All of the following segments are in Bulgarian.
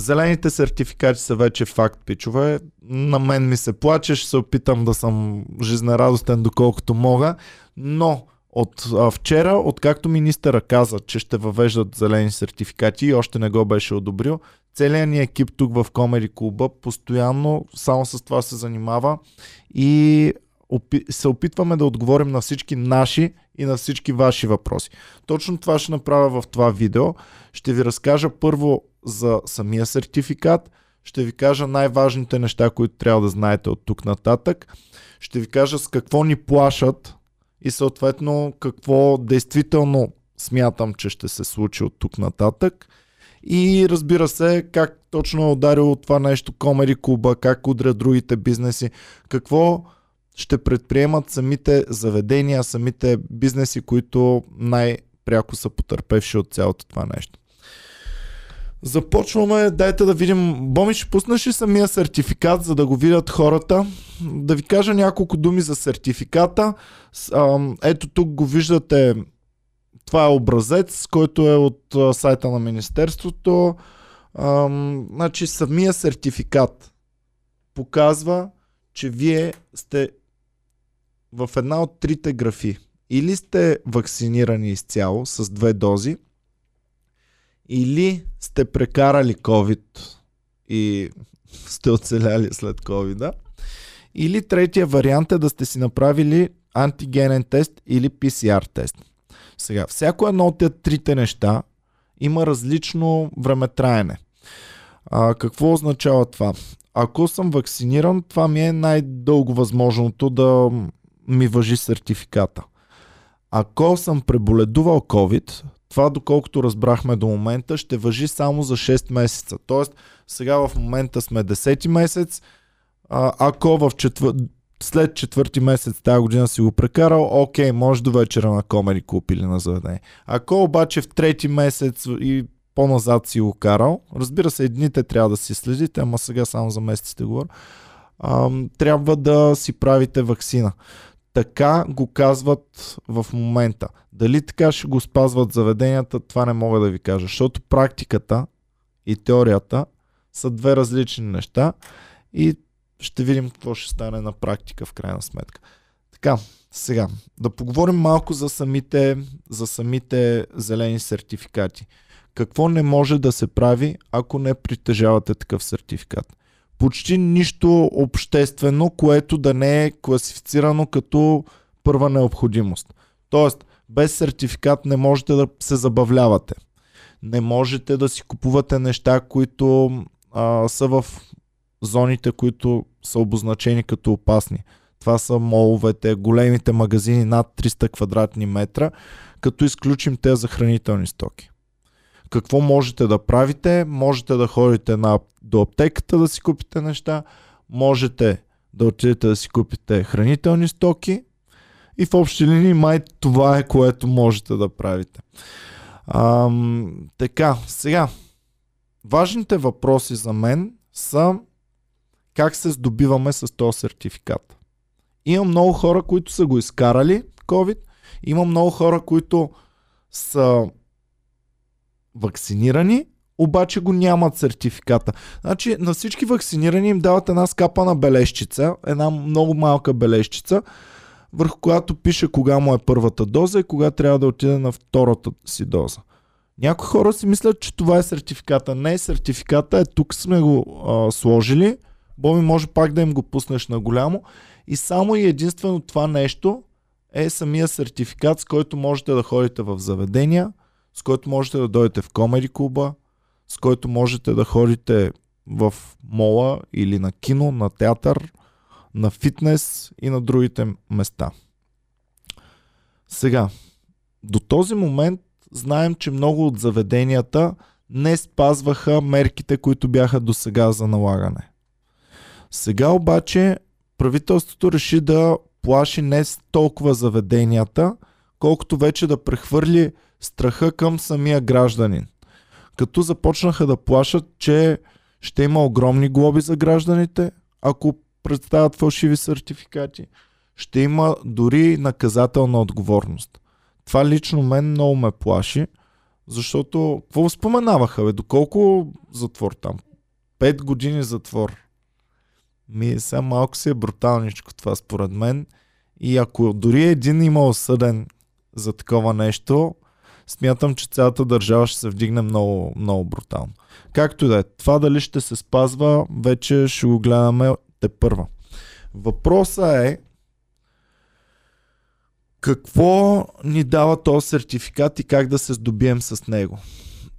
Зелените сертификати са вече факт, пичове. На мен ми се плаче, ще се опитам да съм жизнерадостен доколкото мога, но от а, вчера, откакто министъра каза, че ще въвеждат зелени сертификати и още не го беше одобрил, целият ни екип тук в Комери клуба постоянно само с това се занимава и се опитваме да отговорим на всички наши и на всички ваши въпроси. Точно това ще направя в това видео. Ще ви разкажа първо за самия сертификат, ще ви кажа най-важните неща, които трябва да знаете от тук нататък. Ще ви кажа с какво ни плашат и съответно какво действително смятам, че ще се случи от тук нататък. И разбира се, как точно е ударило това нещо Комери Куба, как удря другите бизнеси, какво ще предприемат самите заведения, самите бизнеси, които най-пряко са потърпевши от цялото това нещо. Започваме, дайте да видим. Боми, ще пуснеш ли самия сертификат, за да го видят хората? Да ви кажа няколко думи за сертификата. Ето тук го виждате. Това е образец, който е от сайта на Министерството. Значи самия сертификат показва, че вие сте в една от трите графи. Или сте вакцинирани изцяло с две дози, или сте прекарали COVID и сте оцеляли след COVID, или третия вариант е да сте си направили антигенен тест или PCR тест. Сега, всяко едно от тези трите неща има различно времетраене. А, какво означава това? Ако съм вакциниран, това ми е най-дълго възможното да ми въжи сертификата. Ако съм преболедувал COVID, това доколкото разбрахме до момента ще въжи само за 6 месеца. Тоест сега в момента сме 10 месец, а, ако в четвър... след четвърти месец тази година си го прекарал, окей, може до вечера на Комери Клуб или на заведение. Ако обаче в трети месец и по-назад си го карал, разбира се, едните трябва да си следите, ама сега само за месеците говоря, трябва да си правите вакцина. Така го казват в момента. Дали така ще го спазват заведенията, това не мога да ви кажа, защото практиката и теорията са две различни неща и ще видим какво ще стане на практика в крайна сметка. Така, сега, да поговорим малко за самите, за самите зелени сертификати. Какво не може да се прави, ако не притежавате такъв сертификат? Почти нищо обществено, което да не е класифицирано като първа необходимост. Тоест, без сертификат не можете да се забавлявате. Не можете да си купувате неща, които а, са в зоните, които са обозначени като опасни. Това са моловете, големите магазини над 300 квадратни метра, като изключим те за хранителни стоки. Какво можете да правите? Можете да ходите на, до аптеката да си купите неща, можете да отидете да си купите хранителни стоки и в общи линии май това е което можете да правите. Ам, така, сега, важните въпроси за мен са как се здобиваме с този сертификат. Има много хора, които са го изкарали COVID, има много хора, които са вакцинирани, обаче го нямат сертификата. Значи на всички вакцинирани им дават една скапана бележчица, една много малка бележчица, върху която пише кога му е първата доза и кога трябва да отиде на втората си доза. Някои хора си мислят, че това е сертификата. Не, сертификата е тук сме го а, сложили. Боми може пак да им го пуснеш на голямо. И само и единствено това нещо е самия сертификат, с който можете да ходите в заведения, с който можете да дойдете в комеди клуба, с който можете да ходите в мола или на кино, на театър, на фитнес и на другите места. Сега, до този момент знаем, че много от заведенията не спазваха мерките, които бяха до сега за налагане. Сега обаче правителството реши да плаши не толкова заведенията, колкото вече да прехвърли страха към самия гражданин. Като започнаха да плашат, че ще има огромни глоби за гражданите, ако представят фалшиви сертификати. Ще има дори наказателна отговорност. Това лично мен много ме плаши, защото какво споменаваха, бе? Доколко затвор там? 5 години затвор. Ми сега малко си е бруталничко това според мен. И ако дори един има осъден за такова нещо, смятам, че цялата държава ще се вдигне много, много брутално. Както и да е. Това дали ще се спазва, вече ще го гледаме те първа. Въпросът е какво ни дава този сертификат и как да се здобием с него.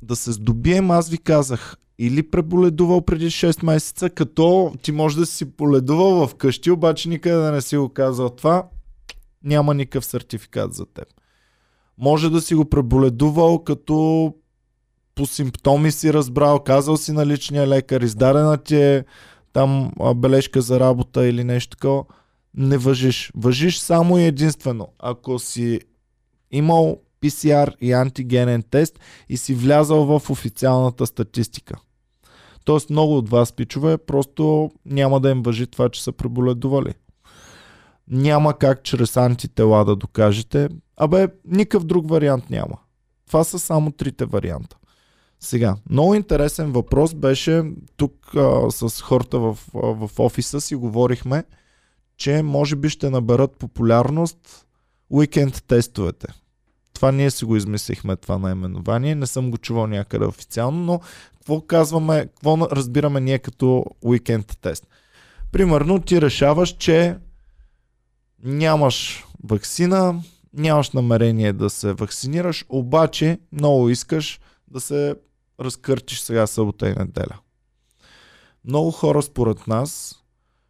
Да се здобием, аз ви казах, или преболедувал преди 6 месеца, като ти може да си поледувал в къщи, обаче никъде да не си го казал това, няма никакъв сертификат за теб. Може да си го преболедувал, като по симптоми си разбрал, казал си на личния лекар, издадена ти е там бележка за работа или нещо такова. Не въжиш. Въжиш само и единствено, ако си имал PCR и антигенен тест и си влязал в официалната статистика. Тоест много от вас, пичове, просто няма да им въжи това, че са преболедували. Няма как чрез антитела да докажете. Абе, никакъв друг вариант няма. Това са само трите варианта. Сега, много интересен въпрос беше тук а, с хората в, а, в офиса си говорихме, че може би ще наберат популярност уикенд тестовете. Това ние си го измислихме това наименование, не съм го чувал някъде официално, но какво казваме, какво разбираме ние като уикенд тест? Примерно ти решаваш, че нямаш вакцина, нямаш намерение да се вакцинираш, обаче много искаш да се разкъртиш сега събота и неделя. Много хора според нас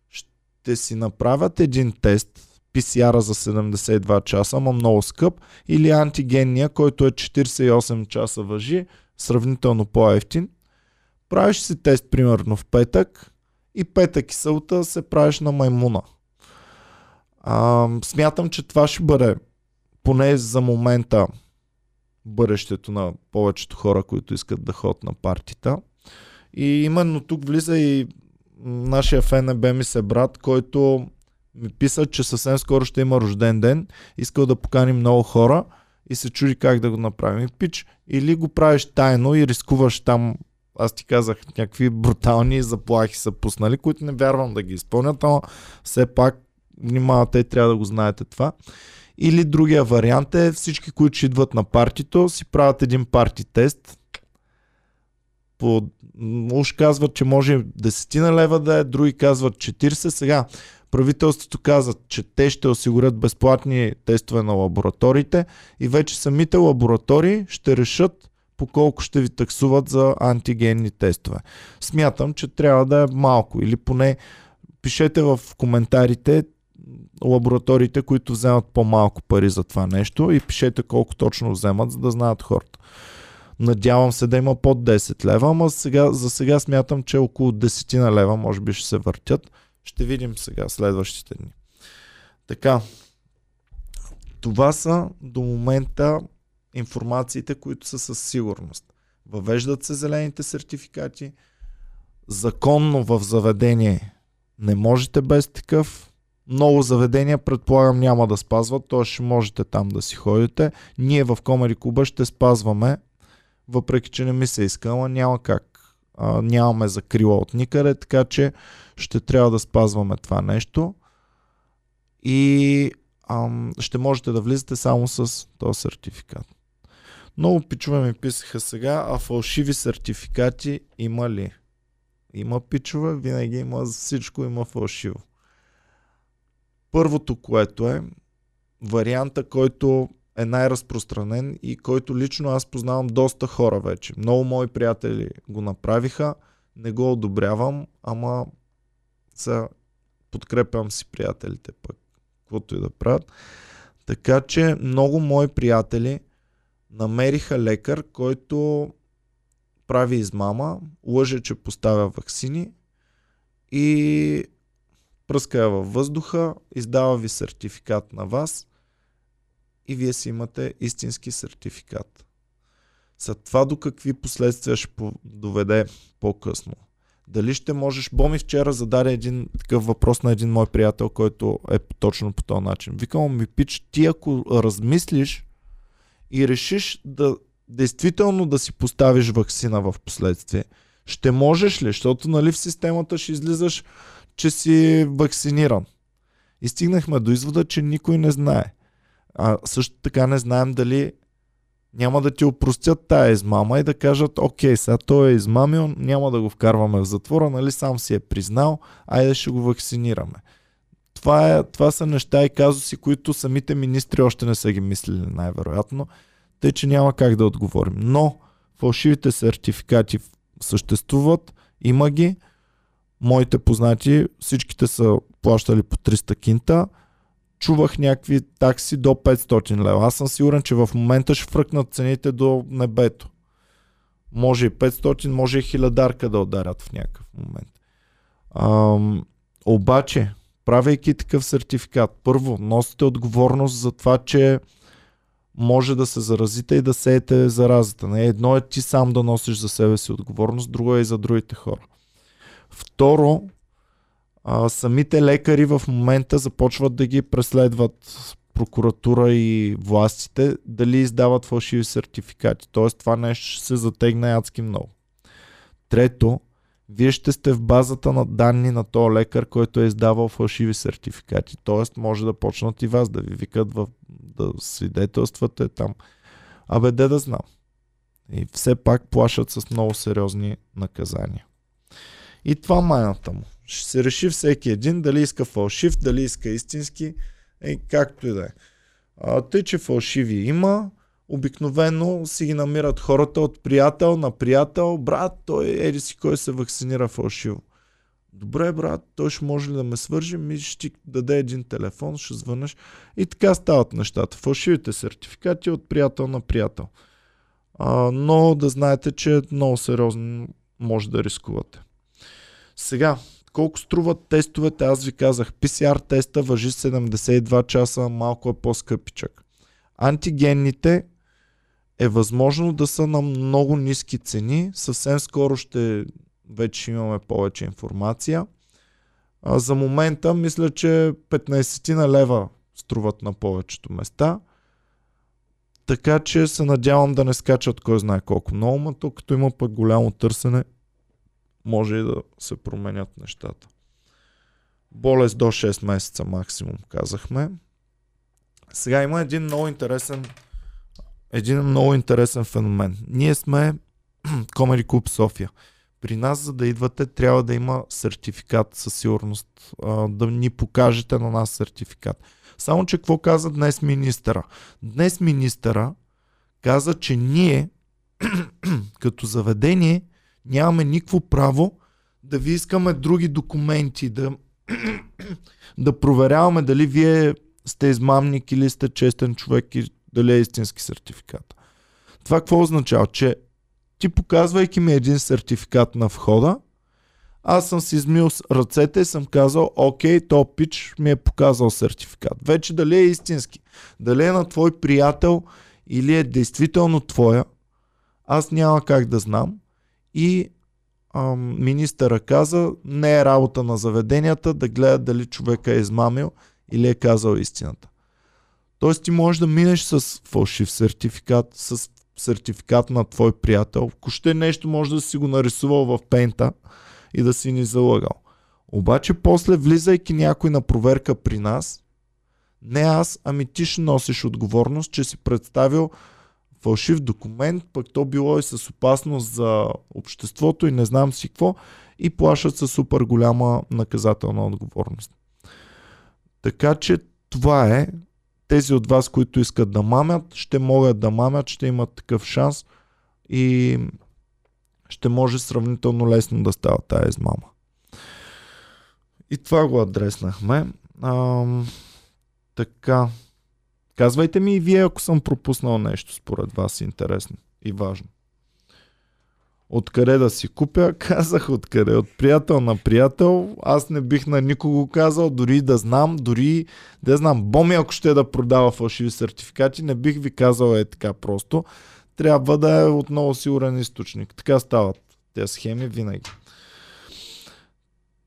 ще си направят един тест, PCR за 72 часа, ама много скъп, или антигенния, който е 48 часа въжи, сравнително по-ефтин. Правиш си тест примерно в петък и петък и събота се правиш на маймуна. А, смятам, че това ще бъде поне за момента бъдещето на повечето хора, които искат да ходят на партита. И именно тук влиза и нашия ФНБ ми се брат, който ми писа, че съвсем скоро ще има рожден ден, искал да покани много хора и се чуди как да го направим. И пич, или го правиш тайно и рискуваш там, аз ти казах, някакви брутални заплахи са пуснали, които не вярвам да ги изпълнят, но все пак внимавате, трябва да го знаете това. Или другия вариант е всички, които идват на партито, си правят един парти тест. По, уж казват, че може 10 на лева да е, други казват 40. Сега правителството казват, че те ще осигурят безплатни тестове на лабораториите и вече самите лаборатории ще решат по колко ще ви таксуват за антигенни тестове. Смятам, че трябва да е малко или поне пишете в коментарите лабораториите, които вземат по-малко пари за това нещо и пишете колко точно вземат, за да знаят хората. Надявам се да има под 10 лева, ама сега, за сега смятам, че около 10 на лева може би ще се въртят. Ще видим сега следващите дни. Така, това са до момента информациите, които са със сигурност. Въвеждат се зелените сертификати, законно в заведение не можете без такъв, много заведения, предполагам, няма да спазват, т.е. ще можете там да си ходите. Ние в Комари Куба ще спазваме, въпреки че не ми се искала, няма как. А, нямаме закрила от никъде, така че ще трябва да спазваме това нещо. И ам, ще можете да влизате само с този сертификат. Много пичове ми писаха сега, а фалшиви сертификати има ли? Има пичове, винаги има всичко, има фалшиво. Първото, което е варианта, който е най-разпространен и който лично аз познавам доста хора вече. Много мои приятели го направиха, не го одобрявам, ама са подкрепям си приятелите пък, каквото и да правят. Така че много мои приятели намериха лекар, който прави измама, лъже, че поставя вакцини и пръска я във въздуха, издава ви сертификат на вас и вие си имате истински сертификат. За това до какви последствия ще доведе по-късно. Дали ще можеш... Боми вчера зададе един такъв въпрос на един мой приятел, който е точно по този начин. Викам ми, пич, ти ако размислиш и решиш да действително да си поставиш вакцина в последствие, Ще можеш ли? Защото нали в системата ще излизаш, че си вакциниран. И стигнахме до извода, че никой не знае. А също така не знаем дали няма да ти опростят тая измама и да кажат, окей, сега той е измамил, няма да го вкарваме в затвора, нали сам си е признал, айде ще го вакцинираме. Това, е, това са неща и казуси, които самите министри още не са ги мислили най-вероятно, тъй че няма как да отговорим. Но фалшивите сертификати съществуват, има ги, моите познати, всичките са плащали по 300 кинта, чувах някакви такси до 500 лева. Аз съм сигурен, че в момента ще фръкнат цените до небето. Може и 500, може и хилядарка да ударят в някакъв момент. Ам, обаче, правейки такъв сертификат, първо, носите отговорност за това, че може да се заразите и да сеете заразата. Не едно е ти сам да носиш за себе си отговорност, друго е и за другите хора. Второ, а, самите лекари в момента започват да ги преследват прокуратура и властите дали издават фалшиви сертификати. Тоест това нещо ще се затегне адски много. Трето, вие ще сте в базата на данни на този лекар, който е издавал фалшиви сертификати. Тоест може да почнат и вас да ви викат в, да свидетелствате там. Абе, де да знам. И все пак плашат с много сериозни наказания. И това майната му. Ще се реши всеки един дали иска фалшив, дали иска истински, и както и да е. Тъй, че фалшиви има, обикновено си ги намират хората от приятел на приятел. Брат, той еди си кой се вакцинира фалшиво. Добре, брат, той ще може ли да ме свържи? Ми ще ти даде един телефон, ще звънеш. И така стават нещата. Фалшивите сертификати от приятел на приятел. А, но да знаете, че много сериозно може да рискувате. Сега, колко струват тестовете, аз ви казах, PCR теста въжи 72 часа, малко е по-скъпичък. Антигенните е възможно да са на много ниски цени. Съвсем скоро ще вече имаме повече информация. А за момента мисля, че 15 на лева струват на повечето места. Така че се надявам да не скачат кой знае колко много, но тук като има пък голямо търсене, може и да се променят нещата. Болест до 6 месеца максимум, казахме. Сега има един много интересен един много интересен феномен. Ние сме Comedy Club София. При нас, за да идвате, трябва да има сертификат със сигурност. да ни покажете на нас сертификат. Само, че какво каза днес министъра? Днес министъра каза, че ние като заведение нямаме никакво право да ви искаме други документи, да, да проверяваме дали вие сте измамник или сте честен човек и дали е истински сертификат. Това какво означава? Че ти показвайки ми един сертификат на входа, аз съм си измил ръцете и съм казал, окей, то пич ми е показал сертификат. Вече дали е истински, дали е на твой приятел или е действително твоя, аз няма как да знам. И ам, министъра каза, не е работа на заведенията да гледат дали човека е измамил или е казал истината. Тоест ти можеш да минеш с фалшив сертификат, с сертификат на твой приятел. Ако нещо може да си го нарисувал в пента и да си ни залъгал. Обаче после влизайки някой на проверка при нас, не аз, ами ти ще носиш отговорност, че си представил фалшив документ, пък то било и с опасност за обществото и не знам си какво и плашат със супер голяма наказателна отговорност. Така че това е. Тези от вас, които искат да мамят, ще могат да мамят, ще имат такъв шанс и ще може сравнително лесно да става тази измама. И това го адреснахме. Ам, така. Казвайте ми и вие, ако съм пропуснал нещо според вас интересно и важно. Откъде да си купя? Казах откъде. От приятел на приятел. Аз не бих на никого казал, дори да знам, дори да знам. Боми, ако ще да продава фалшиви сертификати, не бих ви казал е така просто. Трябва да е отново сигурен източник. Така стават тези схеми винаги.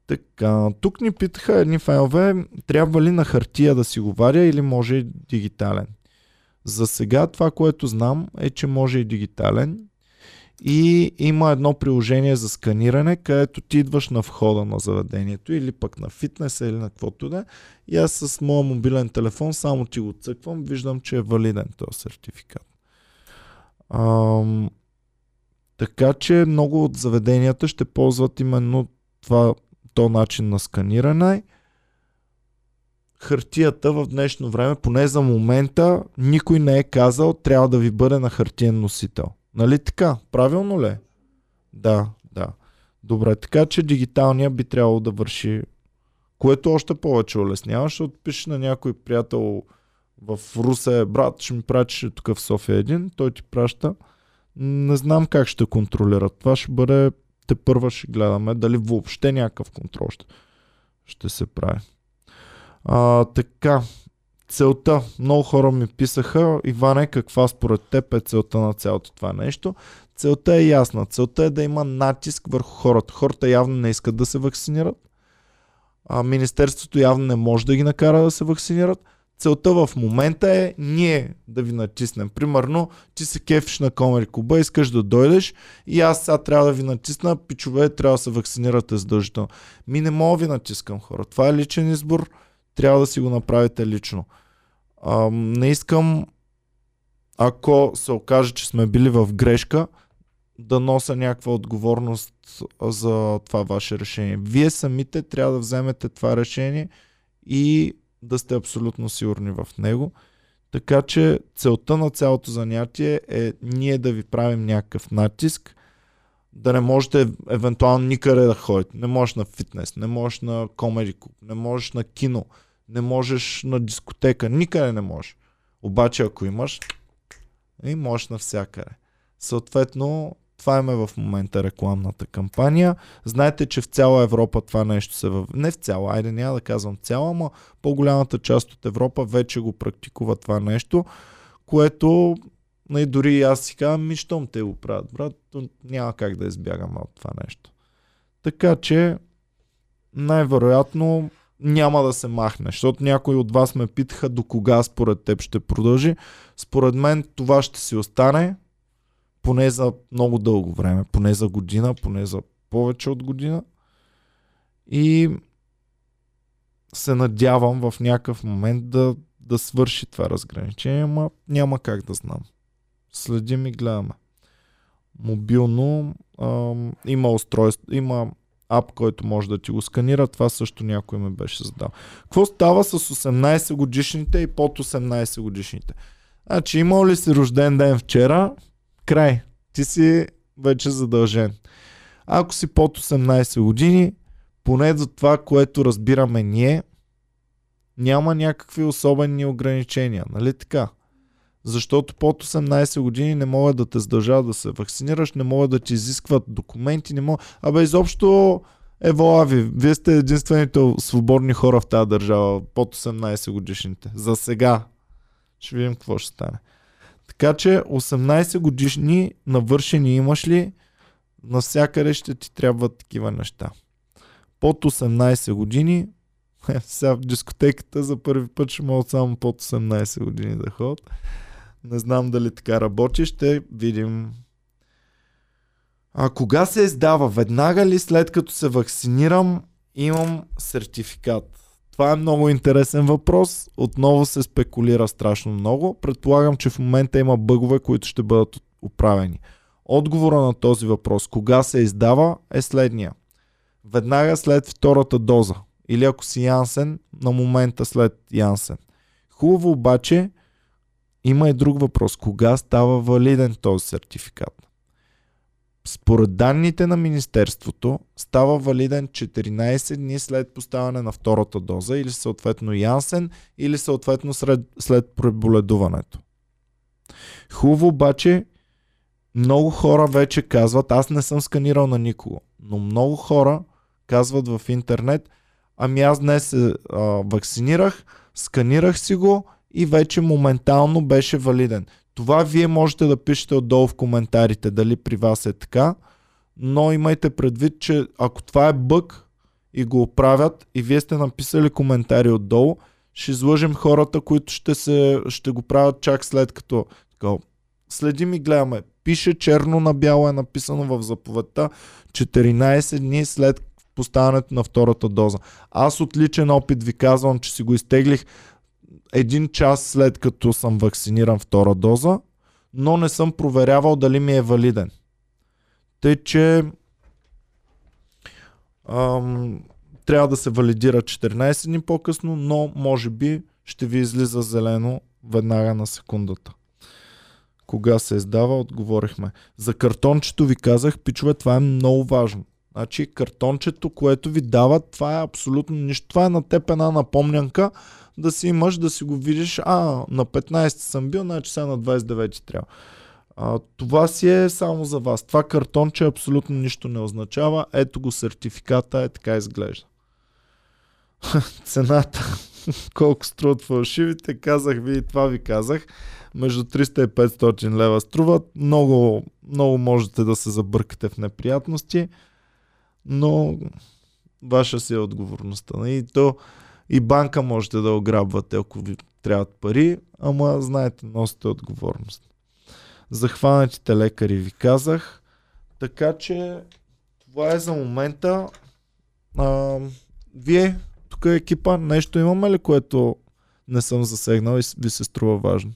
Така, тук ни питаха едни файлове, трябва ли на хартия да си го варя или може и дигитален. За сега това, което знам е, че може и дигитален И има едно приложение за сканиране, където ти идваш на входа на заведението или пък на фитнеса или на каквото да е. И аз с моя мобилен телефон само ти го цъквам, виждам, че е валиден този сертификат. Ам, така че много от заведенията ще ползват именно това, то начин на сканиране. Хартията в днешно време, поне за момента, никой не е казал, трябва да ви бъде на хартиен носител. Нали така? Правилно ли? Да, да. Добре, така че дигиталния би трябвало да върши, което още повече улеснява, защото пишеш на някой приятел в Русе, брат, ще ми пратиш тук в София един, той ти праща. Не знам как ще контролират. Това ще бъде, те първа ще гледаме, дали въобще някакъв контрол ще, ще се прави. А, така, целта. Много хора ми писаха, Иване, каква според теб е целта на цялото това нещо? Целта е ясна. Целта е да има натиск върху хората. Хората явно не искат да се вакцинират. А Министерството явно не може да ги накара да се вакцинират. Целта в момента е ние да ви натиснем. Примерно, ти се кефиш на Комери Куба, искаш да дойдеш и аз сега трябва да ви натисна, пичове, трябва да се вакцинирате задължително. Ми не мога ви натискам хора. Това е личен избор, трябва да си го направите лично. А, не искам, ако се окаже, че сме били в грешка, да нося някаква отговорност за това ваше решение. Вие самите трябва да вземете това решение и да сте абсолютно сигурни в него. Така че целта на цялото занятие е ние да ви правим някакъв натиск, да не можете евентуално никъде да ходите. Не можеш на фитнес, не можеш на комеди клуб, не можеш на кино, не можеш на дискотека, никъде не можеш. Обаче ако имаш, и можеш навсякъде. Съответно, това е в момента рекламната кампания. Знаете, че в цяла Европа това нещо се във... Не в цяла, айде няма да казвам цяла, но по-голямата част от Европа вече го практикува това нещо, което не, дори и аз си казвам, ми щом те го правят, брат, няма как да избягаме от това нещо. Така че, най-вероятно няма да се махне, защото някои от вас ме питаха до кога според теб ще продължи. Според мен това ще си остане, поне за много дълго време, поне за година, поне за повече от година. И се надявам в някакъв момент да, да свърши това разграничение, ама няма как да знам. Следим и гледаме. Мобилно ам, има устройство, има ап, който може да ти го сканира. Това също някой ме беше задал. Какво става с 18 годишните и под 18 годишните? Значи, имал ли си рожден ден вчера? Край. Ти си вече задължен. Ако си под 18 години, поне за това, което разбираме ние, няма някакви особени ограничения, нали така? Защото под 18 години не могат да те задължават да се вакцинираш, не могат да ти изискват документи, не могат... Абе, изобщо Ево, ви, вие сте единствените свободни хора в тази държава, под 18 годишните. За сега. Ще видим какво ще стане. Така че 18 годишни навършени имаш ли, навсякъде ще ти трябват такива неща. Под 18 години, сега в дискотеката за първи път ще могат само под 18 години да ходят. Не знам дали така работи, ще видим. А кога се издава? Веднага ли след като се вакцинирам, имам сертификат? Това е много интересен въпрос. Отново се спекулира страшно много. Предполагам, че в момента има бъгове, които ще бъдат оправени. Отговора на този въпрос, кога се издава, е следния. Веднага след втората доза. Или ако си Янсен, на момента след Янсен. Хубаво обаче, има и друг въпрос. Кога става валиден този сертификат? Според данните на Министерството става валиден 14 дни след поставяне на втората доза или съответно Янсен или съответно след, след преболедуването. Хубаво обаче много хора вече казват, аз не съм сканирал на никого, но много хора казват в интернет, ами аз днес се вакцинирах, сканирах си го и вече моментално беше валиден. Това вие можете да пишете отдолу в коментарите, дали при вас е така, но имайте предвид, че ако това е бък и го оправят и вие сте написали коментари отдолу, ще излъжем хората, които ще, се, ще го правят чак след като така, следим и гледаме. Пише черно на бяло е написано в заповедта 14 дни след поставянето на втората доза. Аз от личен опит ви казвам, че си го изтеглих един час след като съм вакциниран втора доза, но не съм проверявал дали ми е валиден. Тъй, че ам, трябва да се валидира 14 дни по-късно, но може би ще ви излиза зелено веднага на секундата. Кога се издава, отговорихме. За картончето ви казах, пичове, това е много важно. Значи картончето, което ви дават, това е абсолютно нищо. Това е на теб една напомнянка да си имаш, да си го видиш. А, на 15 съм бил, значи сега на 29 трябва. А, това си е само за вас. Това картонче абсолютно нищо не означава. Ето го сертификата, е така изглежда. Цената, колко струват фалшивите, казах ви и това ви казах. Между 300 и 500 лева струват. Много, много можете да се забъркате в неприятности, но ваша си е отговорността. И то и банка можете да ограбвате, ако ви трябват пари, ама знаете, носите отговорност. Захванатите лекари ви казах. Така че това е за момента. А, вие, тук е екипа, нещо имаме ли, което не съм засегнал и ви се струва важно?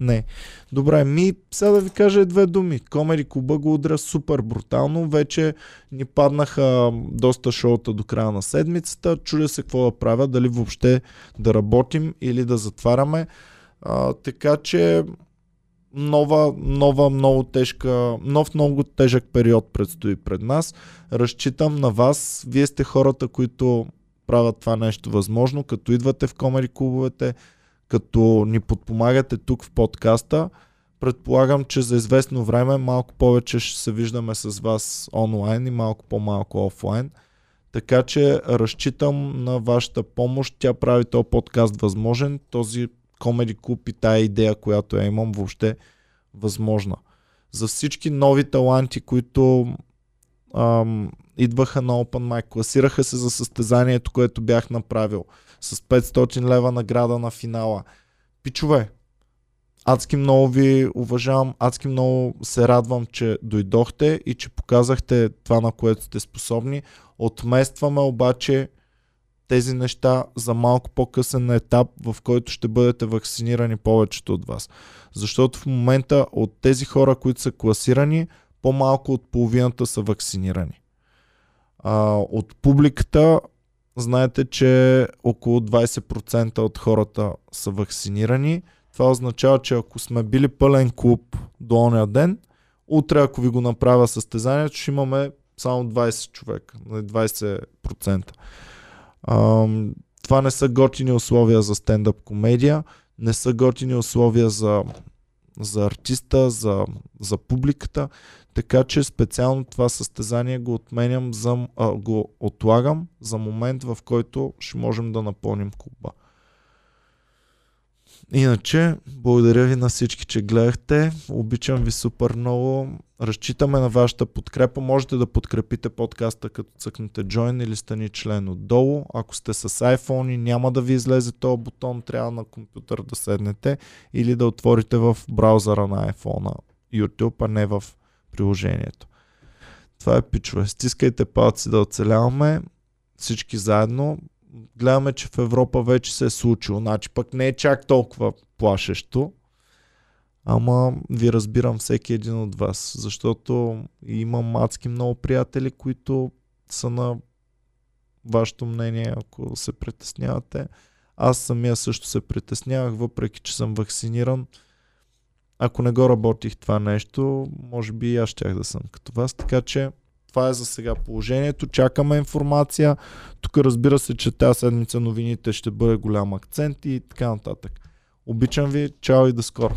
Не. Добре, ми сега да ви кажа две думи. Комери Куба го удря супер брутално. Вече ни паднаха доста шоута до края на седмицата. Чудя се какво да правя, дали въобще да работим или да затваряме. А, така че нова, нова, много тежка, нов много тежък период предстои пред нас. Разчитам на вас. Вие сте хората, които правят това нещо възможно, като идвате в комери клубовете, като ни подпомагате тук в подкаста. Предполагам, че за известно време малко повече ще се виждаме с вас онлайн и малко по-малко офлайн. Така че разчитам на вашата помощ. Тя прави този подкаст възможен. Този комеди клуб и тая идея, която я имам въобще възможна. За всички нови таланти, които ам, идваха на Open Mic, класираха се за състезанието, което бях направил с 500 лева награда на финала. Пичове, адски много ви уважавам, адски много се радвам, че дойдохте и че показахте това, на което сте способни. Отместваме обаче тези неща за малко по-късен етап, в който ще бъдете вакцинирани повечето от вас. Защото в момента от тези хора, които са класирани, по-малко от половината са вакцинирани. А, от публиката знаете, че около 20% от хората са вакцинирани. Това означава, че ако сме били пълен клуб до оня ден, утре ако ви го направя състезанието, ще имаме само 20 човека, 20%. Ам, това не са готини условия за стендъп комедия, не са готини условия за, за артиста, за, за публиката, така че специално това състезание го отменям, за, а, го отлагам за момент, в който ще можем да напълним клуба. Иначе, благодаря ви на всички, че гледахте. Обичам ви супер много. Разчитаме на вашата подкрепа. Можете да подкрепите подкаста като цъкнете Join или стани член отдолу. Ако сте с iPhone и няма да ви излезе този бутон, трябва на компютър да седнете или да отворите в браузъра на iPhone YouTube, а не в приложението. Това е пичове. Стискайте палци да оцеляваме всички заедно гледаме, че в Европа вече се е случило. Значи пък не е чак толкова плашещо. Ама ви разбирам всеки един от вас, защото имам мацки много приятели, които са на вашето мнение, ако се притеснявате. Аз самия също се притеснявах, въпреки че съм вакциниран. Ако не го работих това нещо, може би и аз щях да съм като вас. Така че това е за сега положението. Чакаме информация. Тук разбира се, че тази седмица новините ще бъде голям акцент и така нататък. Обичам ви. Чао и до скоро.